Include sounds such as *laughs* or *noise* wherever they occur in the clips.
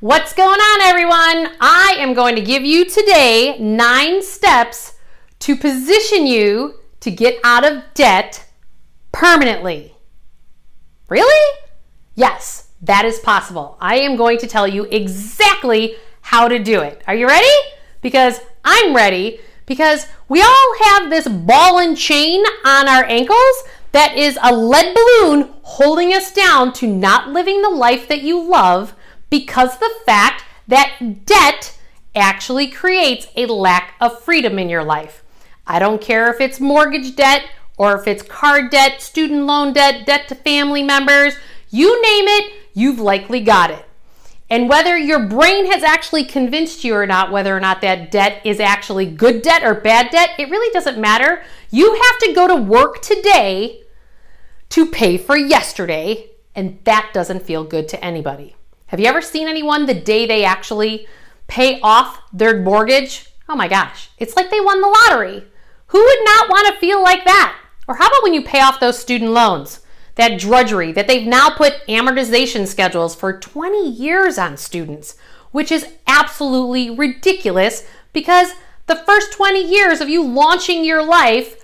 What's going on, everyone? I am going to give you today nine steps to position you to get out of debt permanently. Really? Yes, that is possible. I am going to tell you exactly how to do it. Are you ready? Because I'm ready because we all have this ball and chain on our ankles that is a lead balloon holding us down to not living the life that you love because the fact that debt actually creates a lack of freedom in your life. I don't care if it's mortgage debt or if it's car debt, student loan debt, debt to family members, you name it, you've likely got it. And whether your brain has actually convinced you or not, whether or not that debt is actually good debt or bad debt, it really doesn't matter. You have to go to work today to pay for yesterday, and that doesn't feel good to anybody. Have you ever seen anyone the day they actually pay off their mortgage? Oh my gosh, it's like they won the lottery. Who would not want to feel like that? Or how about when you pay off those student loans? That drudgery that they've now put amortization schedules for 20 years on students, which is absolutely ridiculous because the first 20 years of you launching your life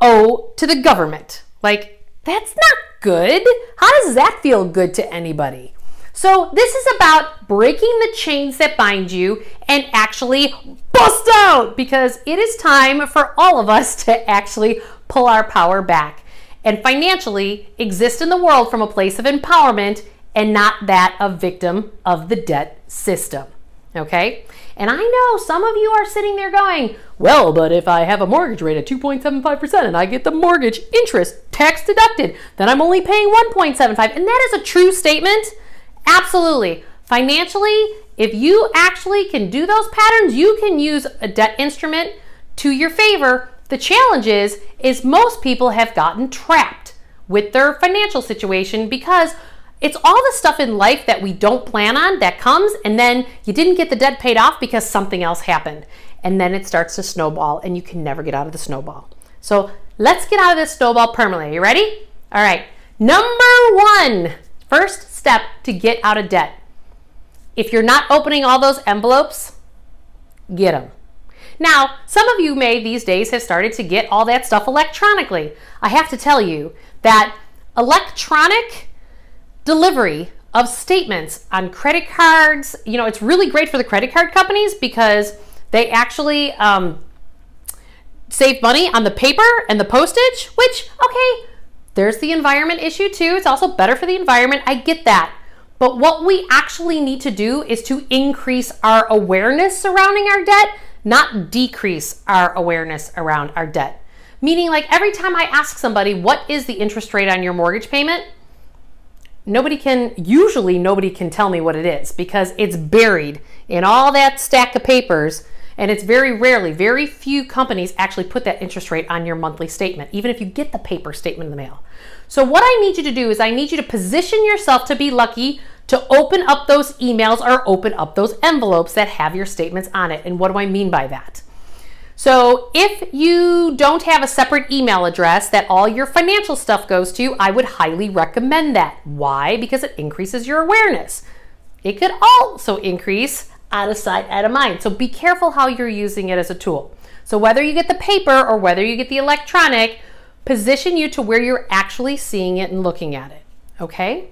owe to the government. Like, that's not good. How does that feel good to anybody? So, this is about breaking the chains that bind you and actually bust out because it is time for all of us to actually pull our power back and financially exist in the world from a place of empowerment and not that of victim of the debt system. Okay? And I know some of you are sitting there going, well, but if I have a mortgage rate at 2.75% and I get the mortgage interest tax deducted, then I'm only paying 1.75. And that is a true statement. Absolutely. Financially, if you actually can do those patterns, you can use a debt instrument to your favor. The challenge is, is most people have gotten trapped with their financial situation because it's all the stuff in life that we don't plan on that comes and then you didn't get the debt paid off because something else happened. And then it starts to snowball and you can never get out of the snowball. So let's get out of this snowball permanently. You ready? All right. Number one, first step to get out of debt. If you're not opening all those envelopes, get them. Now, some of you may these days have started to get all that stuff electronically. I have to tell you that electronic delivery of statements on credit cards, you know, it's really great for the credit card companies because they actually um, save money on the paper and the postage, which, okay, there's the environment issue too. It's also better for the environment. I get that. But what we actually need to do is to increase our awareness surrounding our debt, not decrease our awareness around our debt. Meaning, like every time I ask somebody, what is the interest rate on your mortgage payment? Nobody can, usually, nobody can tell me what it is because it's buried in all that stack of papers. And it's very rarely, very few companies actually put that interest rate on your monthly statement, even if you get the paper statement in the mail. So what I need you to do is I need you to position yourself to be lucky to open up those emails or open up those envelopes that have your statements on it. And what do I mean by that? So if you don't have a separate email address that all your financial stuff goes to, I would highly recommend that. Why? Because it increases your awareness. It could also increase out of sight, out of mind. So be careful how you're using it as a tool. So whether you get the paper or whether you get the electronic, position you to where you're actually seeing it and looking at it. Okay?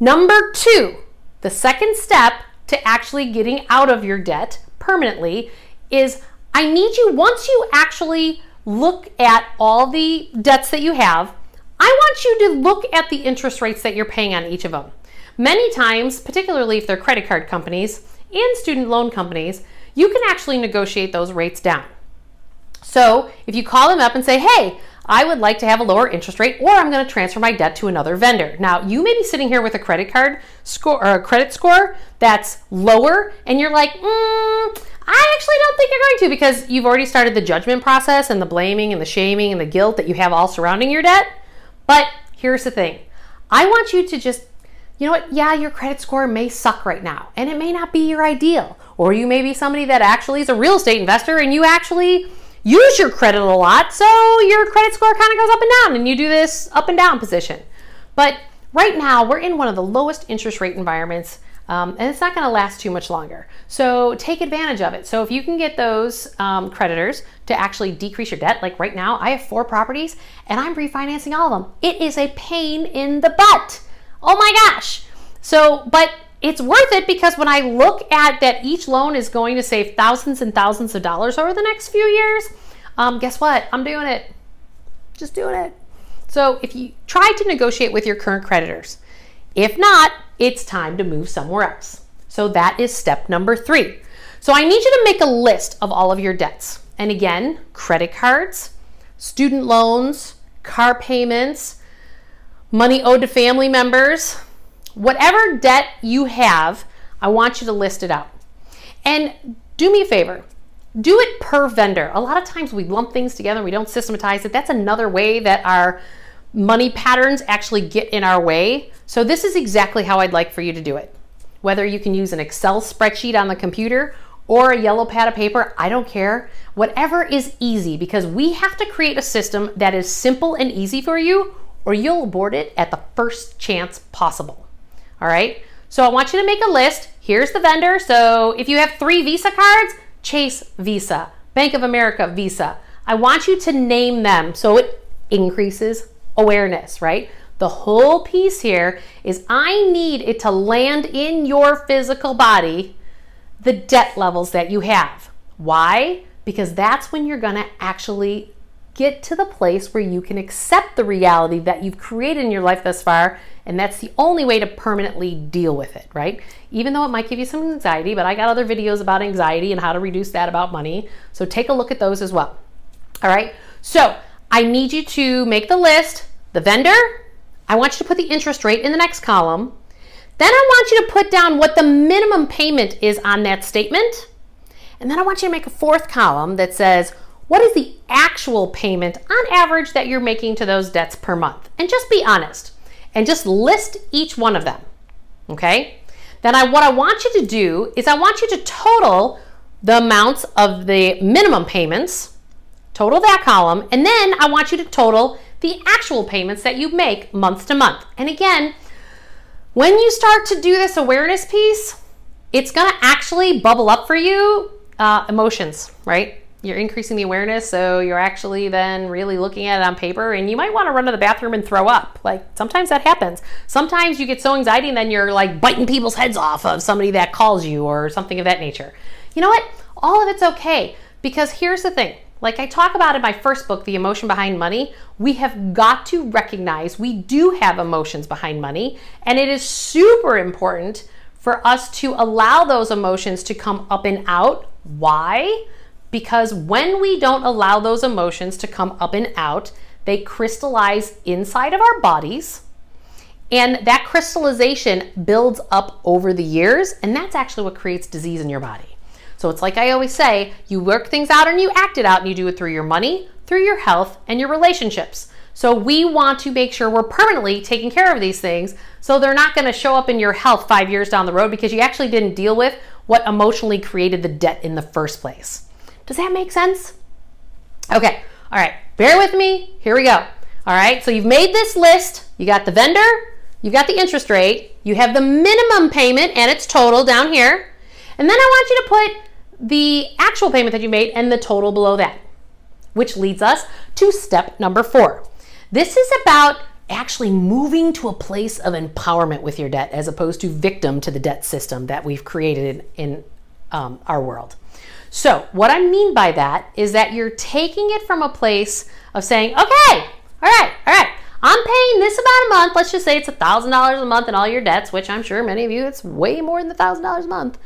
Number two, the second step to actually getting out of your debt permanently is I need you, once you actually look at all the debts that you have, I want you to look at the interest rates that you're paying on each of them. Many times, particularly if they're credit card companies and student loan companies, you can actually negotiate those rates down. So if you call them up and say, hey, I would like to have a lower interest rate or I'm going to transfer my debt to another vendor. Now, you may be sitting here with a credit card score or a credit score that's lower and you're like, mm, I actually don't think you're going to because you've already started the judgment process and the blaming and the shaming and the guilt that you have all surrounding your debt. But here's the thing. I want you to just you know what? Yeah, your credit score may suck right now and it may not be your ideal. Or you may be somebody that actually is a real estate investor and you actually use your credit a lot, so your credit score kind of goes up and down, and you do this up and down position. But right now, we're in one of the lowest interest rate environments Um, and it's not going to last too much longer. So take advantage of it. So if you can get those um, creditors to actually decrease your debt, like right now, I have four properties and I'm refinancing all of them. It is a pain in the butt. Oh my gosh. So, but it's worth it because when I look at that each loan is going to save thousands and thousands of dollars over the next few years, um, guess what? I'm doing it. Just doing it. So if you try to negotiate with your current creditors, if not, it's time to move somewhere else. So that is step number three. So I need you to make a list of all of your debts. And again, credit cards, student loans, car payments, money owed to family members, whatever debt you have, I want you to list it out. And do me a favor, do it per vendor. A lot of times we lump things together we don't systematize it. That's another way that our money patterns actually get in our way. So this is exactly how I'd like for you to do it. Whether you can use an Excel spreadsheet on the computer or a yellow pad of paper, I don't care. Whatever is easy because we have to create a system that is simple and easy for you or you'll abort it at the first chance possible. All right. So I want you to make a list. Here's the vendor. So if you have three Visa cards, Chase Visa, Bank of America Visa. I want you to name them so it increases awareness, right? The whole piece here is I need it to land in your physical body the debt levels that you have. Why? Because that's when you're going to actually get to the place where you can accept the reality that you've created in your life thus far. And that's the only way to permanently deal with it, right? Even though it might give you some anxiety, but I got other videos about anxiety and how to reduce that about money. So take a look at those as well. All right. So I need you to make the list, the vendor, I want you to put the interest rate in the next column. Then I want you to put down what the minimum payment is on that statement. And then I want you to make a fourth column that says, what is the actual payment on average that you're making to those debts per month? And just be honest and just list each one of them. Okay? Then I, what I want you to do is I want you to total the amounts of the minimum payments, total that column, and then I want you to total the actual payments that you make month to month. And again, when you start to do this awareness piece, it's to actually bubble up for you uh, emotions, right? You're increasing the awareness, so you're actually then really looking at it on paper, and you might want to run to the bathroom and throw up. Like sometimes that happens. Sometimes you get so anxiety, and then you're like biting people's heads off of somebody that calls you or something of that nature. You know what? All of it's okay because here's the thing like I talk about in my first book, The Emotion Behind Money, we have got to recognize we do have emotions behind money, and it is super important for us to allow those emotions to come up and out. Why? Because when we don't allow those emotions to come up and out, they crystallize inside of our bodies. And that crystallization builds up over the years, and that's actually what creates disease in your body. So it's like I always say, you work things out and you act it out and you do it through your money, through your health, and your relationships. So we want to make sure we're permanently taking care of these things so they're not to show up in your health five years down the road because you actually didn't deal with what emotionally created the debt in the first place. Does that make sense? Okay, all right, bear with me. Here we go. All right, so you've made this list. You got the vendor, you've got the interest rate, you have the minimum payment and its total down here. And then I want you to put the actual payment that you made and the total below that, which leads us to step number four. This is about actually moving to a place of empowerment with your debt as opposed to victim to the debt system that we've created in, in um, our world. So, what I mean by that is that you're taking it from a place of saying, okay, all right, all right, I'm paying this amount a month. Let's just say it's $1,000 a month and all your debts, which I'm sure many of you, it's way more than $1,000 a month.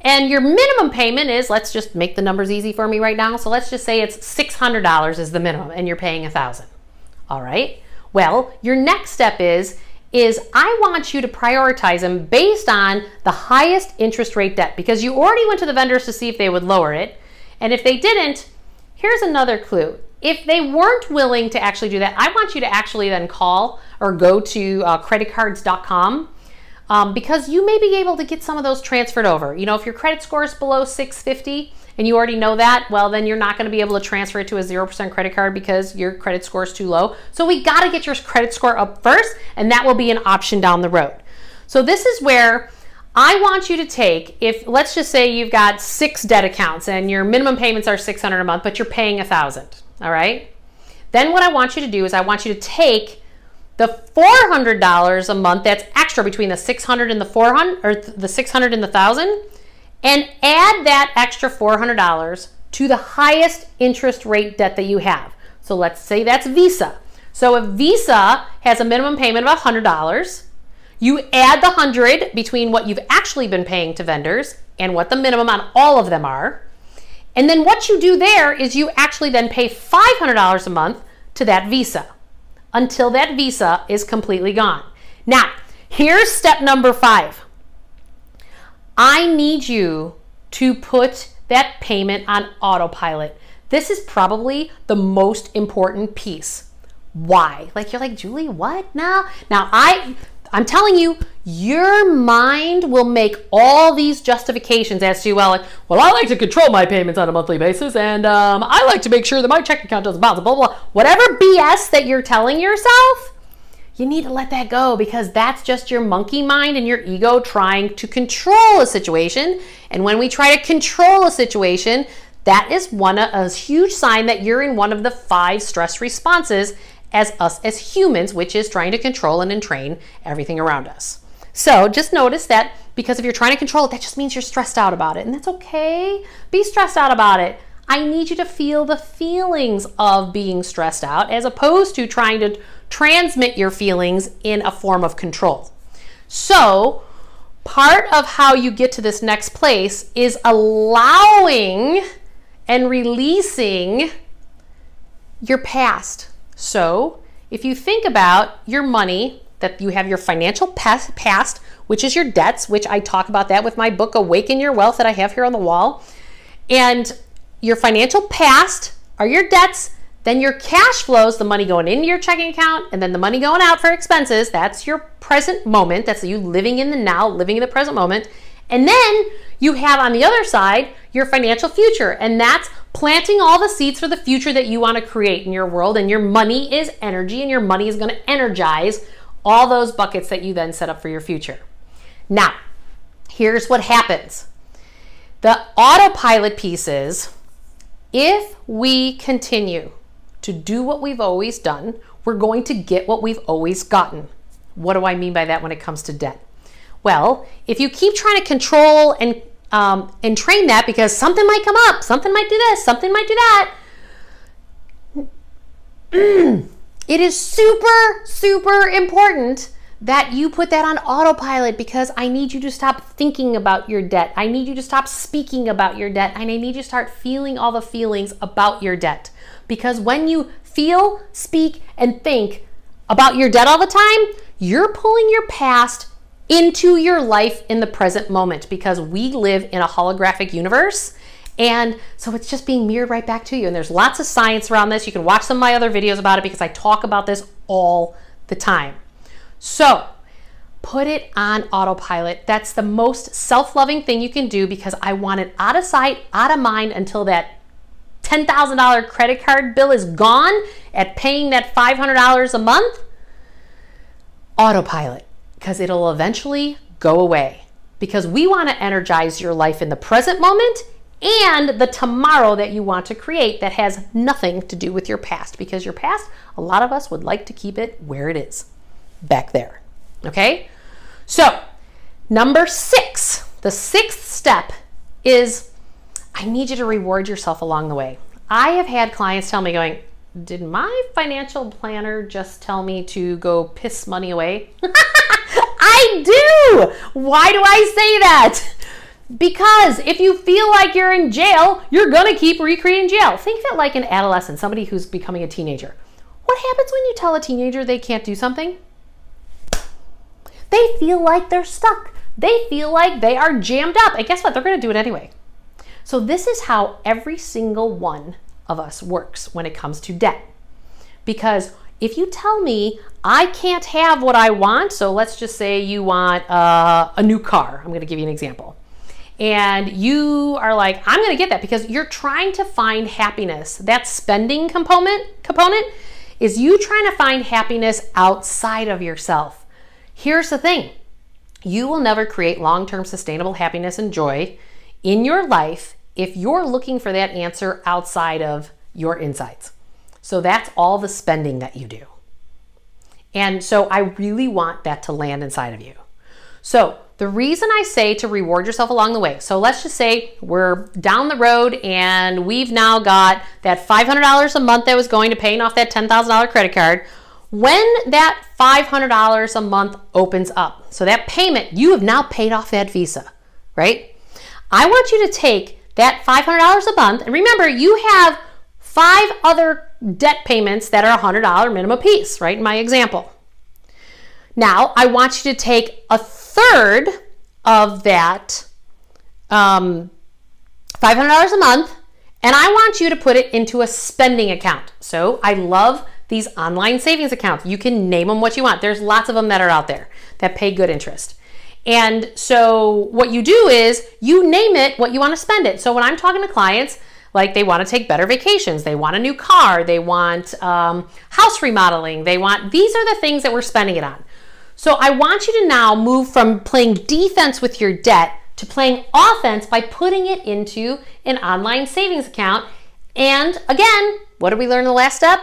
And your minimum payment is, let's just make the numbers easy for me right now. So let's just say it's $600 is the minimum and you're paying a 1000 All right. Well, your next step is, is I want you to prioritize them based on the highest interest rate debt because you already went to the vendors to see if they would lower it. And if they didn't, here's another clue. If they weren't willing to actually do that, I want you to actually then call or go to uh, creditcards.com um, because you may be able to get some of those transferred over. You know, if your credit score is below 650 and you already know that, well, then you're not going to be able to transfer it to a 0% credit card because your credit score is too low. So we got to get your credit score up first, and that will be an option down the road. So this is where I want you to take, if let's just say you've got six debt accounts and your minimum payments are 600 a month, but you're paying a thousand, all right? Then what I want you to do is I want you to take the $400 a month that's extra between the 600 and the 400 or the 600 and the 1000 and add that extra $400 to the highest interest rate debt that you have. So let's say that's Visa. So if Visa has a minimum payment of $100, you add the 100 between what you've actually been paying to vendors and what the minimum on all of them are. And then what you do there is you actually then pay $500 a month to that Visa until that Visa is completely gone. Now, here's step number five. I need you to put that payment on autopilot. This is probably the most important piece. Why? Like you're like, Julie, what now? Now I I'm telling you, your mind will make all these justifications as to, well, like, well, I like to control my payments on a monthly basis, and um, I like to make sure that my check account doesn't bounce, blah, blah, blah. Whatever BS that you're telling yourself, you need to let that go because that's just your monkey mind and your ego trying to control a situation. And when we try to control a situation, that is one of a huge sign that you're in one of the five stress responses as us as humans, which is trying to control and entrain everything around us. So just notice that because if you're trying to control it, that just means you're stressed out about it. And that's okay. Be stressed out about it. I need you to feel the feelings of being stressed out as opposed to trying to transmit your feelings in a form of control. So, part of how you get to this next place is allowing and releasing your past. So, if you think about your money, that you have your financial past, which is your debts, which I talk about that with my book, Awaken Your Wealth, that I have here on the wall. And your financial past are your debts, then your cash flows, the money going into your checking account, and then the money going out for expenses. That's your present moment. That's you living in the now, living in the present moment. And then you have on the other side your financial future, and that's planting all the seeds for the future that you want to create in your world. And your money is energy, and your money is going to energize all those buckets that you then set up for your future. Now, here's what happens the autopilot pieces, if we continue to do what we've always done, we're going to get what we've always gotten. What do I mean by that when it comes to debt? Well, if you keep trying to control and um, and train that because something might come up, something might do this, something might do that. *clears throat* it is super, super important that you put that on autopilot because I need you to stop thinking about your debt. I need you to stop speaking about your debt. And I need you to start feeling all the feelings about your debt. Because when you feel, speak, and think about your debt all the time, you're pulling your past into your life in the present moment because we live in a holographic universe. And so it's just being mirrored right back to you. And there's lots of science around this. You can watch some of my other videos about it because I talk about this all the time. So put it on autopilot. That's the most self loving thing you can do because I want it out of sight, out of mind until that $10,000 credit card bill is gone at paying that $500 a month. Autopilot because it'll eventually go away. Because we want to energize your life in the present moment and the tomorrow that you want to create that has nothing to do with your past. Because your past, a lot of us would like to keep it where it is, back there. Okay? So, number six, the sixth step is I need you to reward yourself along the way. I have had clients tell me, going, Did my financial planner just tell me to go piss money away? *laughs* I do. Why do I say that? Because if you feel like you're in jail, you're to keep recreating jail. Think of it like an adolescent, somebody who's becoming a teenager. What happens when you tell a teenager they can't do something? They feel like they're stuck. They feel like they are jammed up. And guess what? They're to do it anyway. So, this is how every single one of us works when it comes to debt. Because if you tell me I can't have what I want, so let's just say you want uh, a new car. I'm going to give you an example. And you are like, I'm going to get that because you're trying to find happiness. That spending component component is you trying to find happiness outside of yourself. Here's the thing. you will never create long term sustainable happiness and joy in your life if you're looking for that answer outside of your insights. So that's all the spending that you do. And so I really want that to land inside of you. So the reason I say to reward yourself along the way, so let's just say we're down the road and we've now got that $500 a month that was going to paying off that $10,000 credit card when that $500 a month opens up, so that payment, you have now paid off that visa, right? I want you to take that $500 a month, and remember, you have five other debt payments that are $100 minimum piece, right? In my example. Now, I want you to take a third of that um, $500 a month, and I want you to put it into a spending account. So I love these online savings accounts. You can name them what you want. There's lots of them that are out there that pay good interest. And so what you do is you name it what you want to spend it. So when I'm talking to clients, like they want to take better vacations, they want a new car, they want um, house remodeling, they want these are the things that we're spending it on. So I want you to now move from playing defense with your debt to playing offense by putting it into an online savings account. And again, what did we learn in the last step?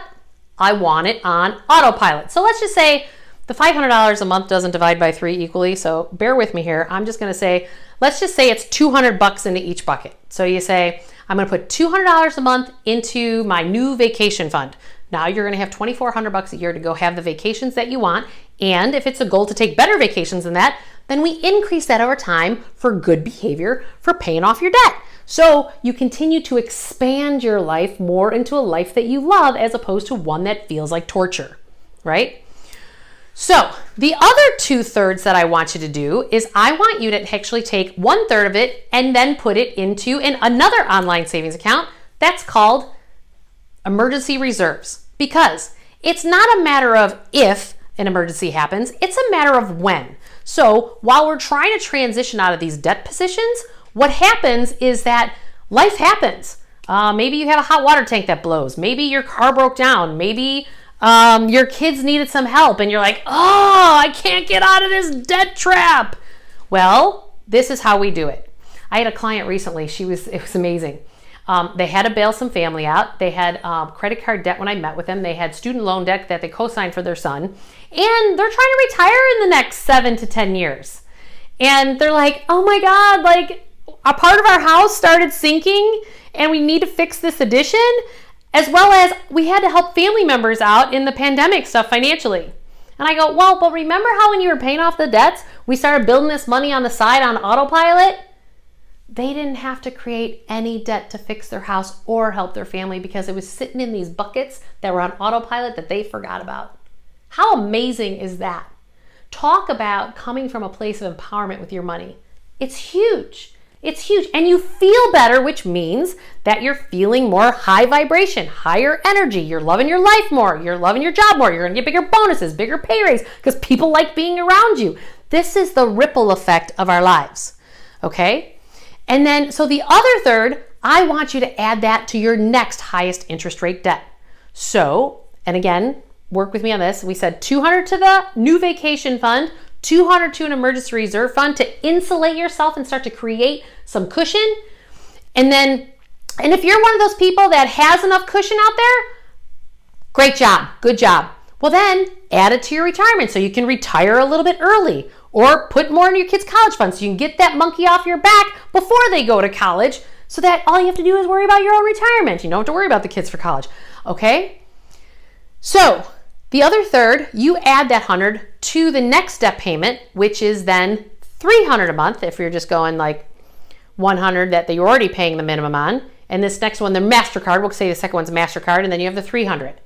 I want it on autopilot. So let's just say the $500 a month doesn't divide by three equally. So bear with me here. I'm just to say, let's just say it's 200 bucks into each bucket. So you say, I'm to put $200 a month into my new vacation fund. Now you're to have 2400 bucks a year to go have the vacations that you want. And if it's a goal to take better vacations than that, then we increase that over time for good behavior for paying off your debt. So you continue to expand your life more into a life that you love as opposed to one that feels like torture, right? So the other two thirds that I want you to do is I want you to actually take one third of it and then put it into an, another online savings account that's called emergency reserves because it's not a matter of if an emergency happens, it's a matter of when. So while we're trying to transition out of these debt positions, what happens is that life happens. Uh, maybe you have a hot water tank that blows. Maybe your car broke down. Maybe um, your kids needed some help and you're like, oh, I can't get out of this debt trap. Well, this is how we do it. I had a client recently. She was, it was amazing. Um, they had to bail some family out. They had um, credit card debt when I met with them. They had student loan debt that they co signed for their son. And they're trying to retire in the next seven to 10 years. And they're like, oh my God, like a part of our house started sinking and we need to fix this addition, as well as we had to help family members out in the pandemic stuff financially. And I go, well, but remember how when you were paying off the debts, we started building this money on the side on autopilot? They didn't have to create any debt to fix their house or help their family because it was sitting in these buckets that were on autopilot that they forgot about. How amazing is that? Talk about coming from a place of empowerment with your money. It's huge. It's huge. And you feel better, which means that you're feeling more high vibration, higher energy. You're loving your life more. You're loving your job more. You're going to get bigger bonuses, bigger pay raise because people like being around you. This is the ripple effect of our lives. Okay? And then, so the other third, I want you to add that to your next highest interest rate debt. So, and again, work with me on this. We said 200 to the new vacation fund, 200 to an emergency reserve fund to insulate yourself and start to create some cushion. And then, and if you're one of those people that has enough cushion out there, great job, good job. Well, then add it to your retirement so you can retire a little bit early or put more in your kids' college fund so you can get that monkey off your back before they go to college so that all you have to do is worry about your own retirement. You don't have to worry about the kids for college. Okay? So, the other third, you add that 100 to the next step payment, which is then 300 a month if you're just going like 100 that you're already paying the minimum on. And this next one, the MasterCard, we'll say the second one's MasterCard, and then you have the 300.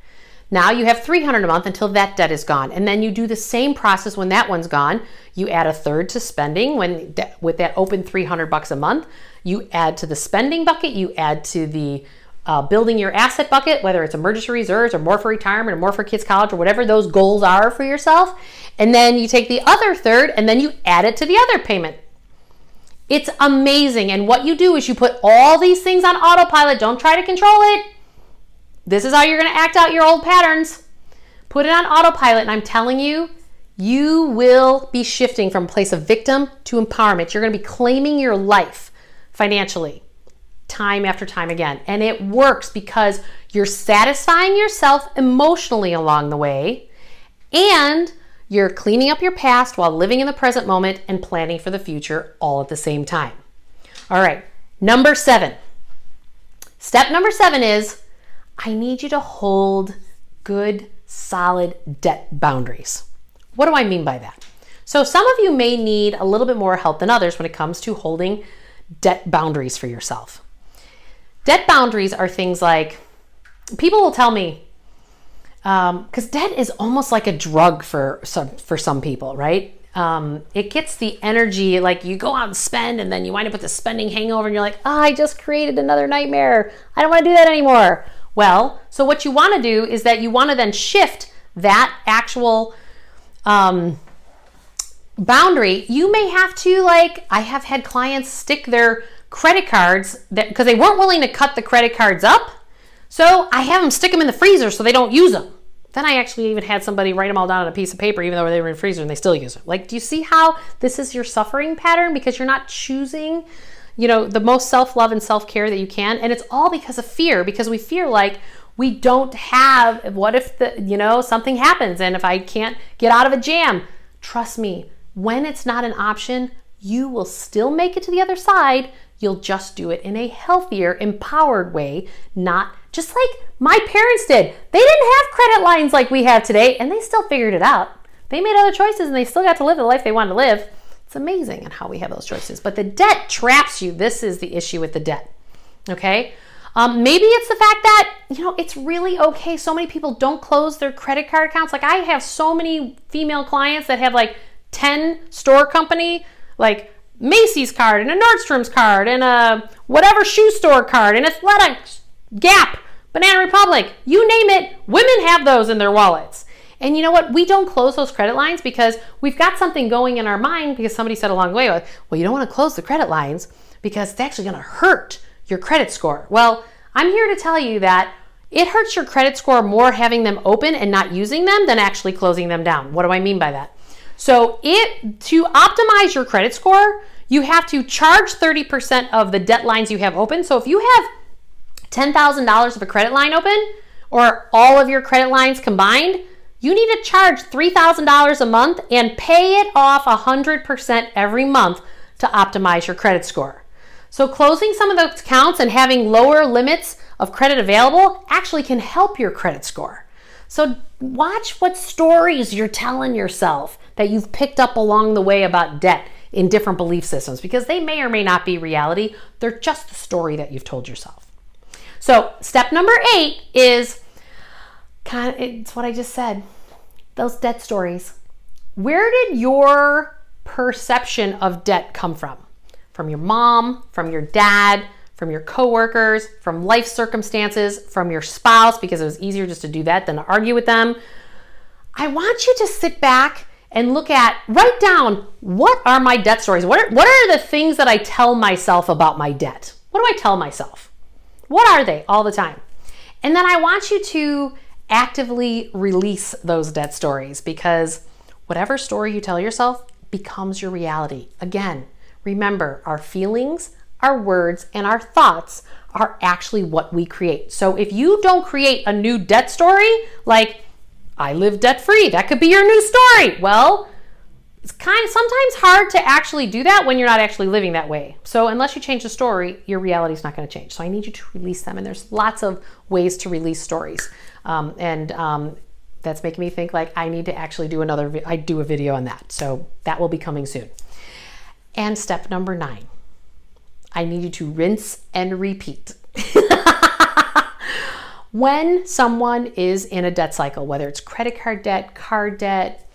Now you have 300 a month until that debt is gone. And then you do the same process when that one's gone. You add a third to spending when with that open 300 bucks a month. You add to the spending bucket, you add to the uh, building your asset bucket, whether it's emergency reserves or more for retirement or more for kids' college or whatever those goals are for yourself. And then you take the other third and then you add it to the other payment. It's amazing. And what you do is you put all these things on autopilot. Don't try to control it. This is how you're going to act out your old patterns. Put it on autopilot. And I'm telling you, you will be shifting from place of victim to empowerment. You're going to be claiming your life financially time after time again. And it works because you're satisfying yourself emotionally along the way and you're cleaning up your past while living in the present moment and planning for the future all at the same time. All right, number seven. Step number seven is I need you to hold good, solid debt boundaries. What do I mean by that? So, some of you may need a little bit more help than others when it comes to holding debt boundaries for yourself. Debt boundaries are things like people will tell me, because um, debt is almost like a drug for some for some people, right? Um, it gets the energy like you go out and spend, and then you wind up with the spending hangover, and you're like, oh, I just created another nightmare. I don't want to do that anymore. Well, so what you want to do is that you want to then shift that actual um, boundary. You may have to like I have had clients stick their credit cards that because they weren't willing to cut the credit cards up. So I have them stick them in the freezer so they don't use them. Then I actually even had somebody write them all down on a piece of paper, even though they were in the freezer and they still use them. Like, do you see how this is your suffering pattern? Because you're not choosing, you know, the most self love and self care that you can. And it's all because of fear, because we fear like we don't have, what if the, you know, something happens and if I can't get out of a jam? Trust me, when it's not an option, you will still make it to the other side. You'll just do it in a healthier, empowered way, not just like my parents did. They didn't have credit lines like we have today, and they still figured it out. They made other choices and they still got to live the life they wanted to live. It's amazing and how we have those choices. But the debt traps you. This is the issue with the debt. Okay? Um, maybe it's the fact that, you know, it's really okay. So many people don't close their credit card accounts. Like I have so many female clients that have like 10 store company, like Macy's card and a Nordstrom's card and a whatever shoe store card and Athletics, Gap, Banana Republic, you name it, women have those in their wallets. And you know what? We don't close those credit lines because we've got something going in our mind because somebody said along the way, well, you don't want to close the credit lines because it's actually going to hurt your credit score. Well, I'm here to tell you that it hurts your credit score more having them open and not using them than actually closing them down. What do I mean by that? So it to optimize your credit score, you have to charge 30% of the debt lines you have open. So if you have $10,000 of a credit line open or all of your credit lines combined, you need to charge $3,000 a month and pay it off 100% every month to optimize your credit score. So closing some of those accounts and having lower limits of credit available actually can help your credit score. So watch what stories you're telling yourself that you've picked up along the way about debt in different belief systems because they may or may not be reality. They're just the story that you've told yourself. So, step number eight is kind of, it's what I just said those debt stories. Where did your perception of debt come from? From your mom, from your dad, from your coworkers, from life circumstances, from your spouse, because it was easier just to do that than to argue with them. I want you to sit back and look at, write down what are my debt stories? What are, what are the things that I tell myself about my debt? What do I tell myself? What are they all the time? And then I want you to actively release those debt stories because whatever story you tell yourself becomes your reality. Again, remember our feelings, our words, and our thoughts are actually what we create. So if you don't create a new debt story, like I live debt free. That could be your new story. Well, it's kind of sometimes hard to actually do that when you're not actually living that way. So unless you change the story, your reality is not going to change. So I need you to release them, and there's lots of ways to release stories, um, and um, that's making me think like I need to actually do another. I do a video on that, so that will be coming soon. And step number nine, I need you to rinse and repeat. *laughs* when someone is in a debt cycle, whether it's credit card debt, car debt,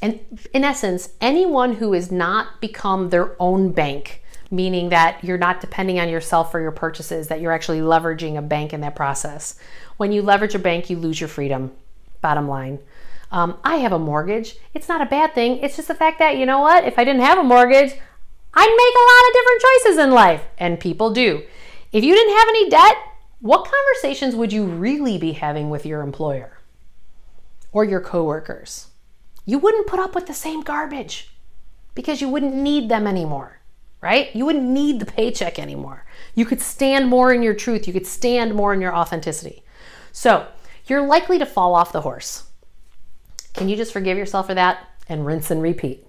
and in essence, anyone who has not become their own bank, meaning that you're not depending on yourself for your purchases, that you're actually leveraging a bank in that process. When you leverage a bank, you lose your freedom, bottom line. Um, I have a mortgage. It's not a bad thing. It's just the fact that, you know what? If I didn't have a mortgage, I'd make a lot of different choices in life. And people do. If you didn't have any debt, what conversations would you really be having with your employer or your coworkers? you wouldn't put up with the same garbage because you wouldn't need them anymore, right? You wouldn't need the paycheck anymore. You could stand more in your truth, you could stand more in your authenticity. So, you're likely to fall off the horse. Can you just forgive yourself for that and rinse and repeat?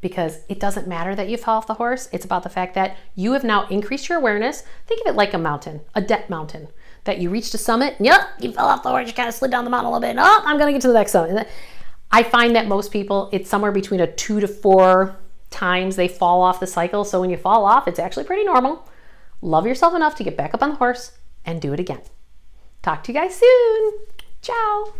Because it doesn't matter that you fell off the horse. It's about the fact that you have now increased your awareness. Think of it like a mountain, a debt mountain, that you reached a summit. Yep, you fell off the horse. You kind of slid down the mountain a little bit. Oh, I'm going to get to the next summit. I find that most people, it's somewhere between a two to four times they fall off the cycle. So when you fall off, it's actually pretty normal. Love yourself enough to get back up on the horse and do it again. Talk to you guys soon. Ciao.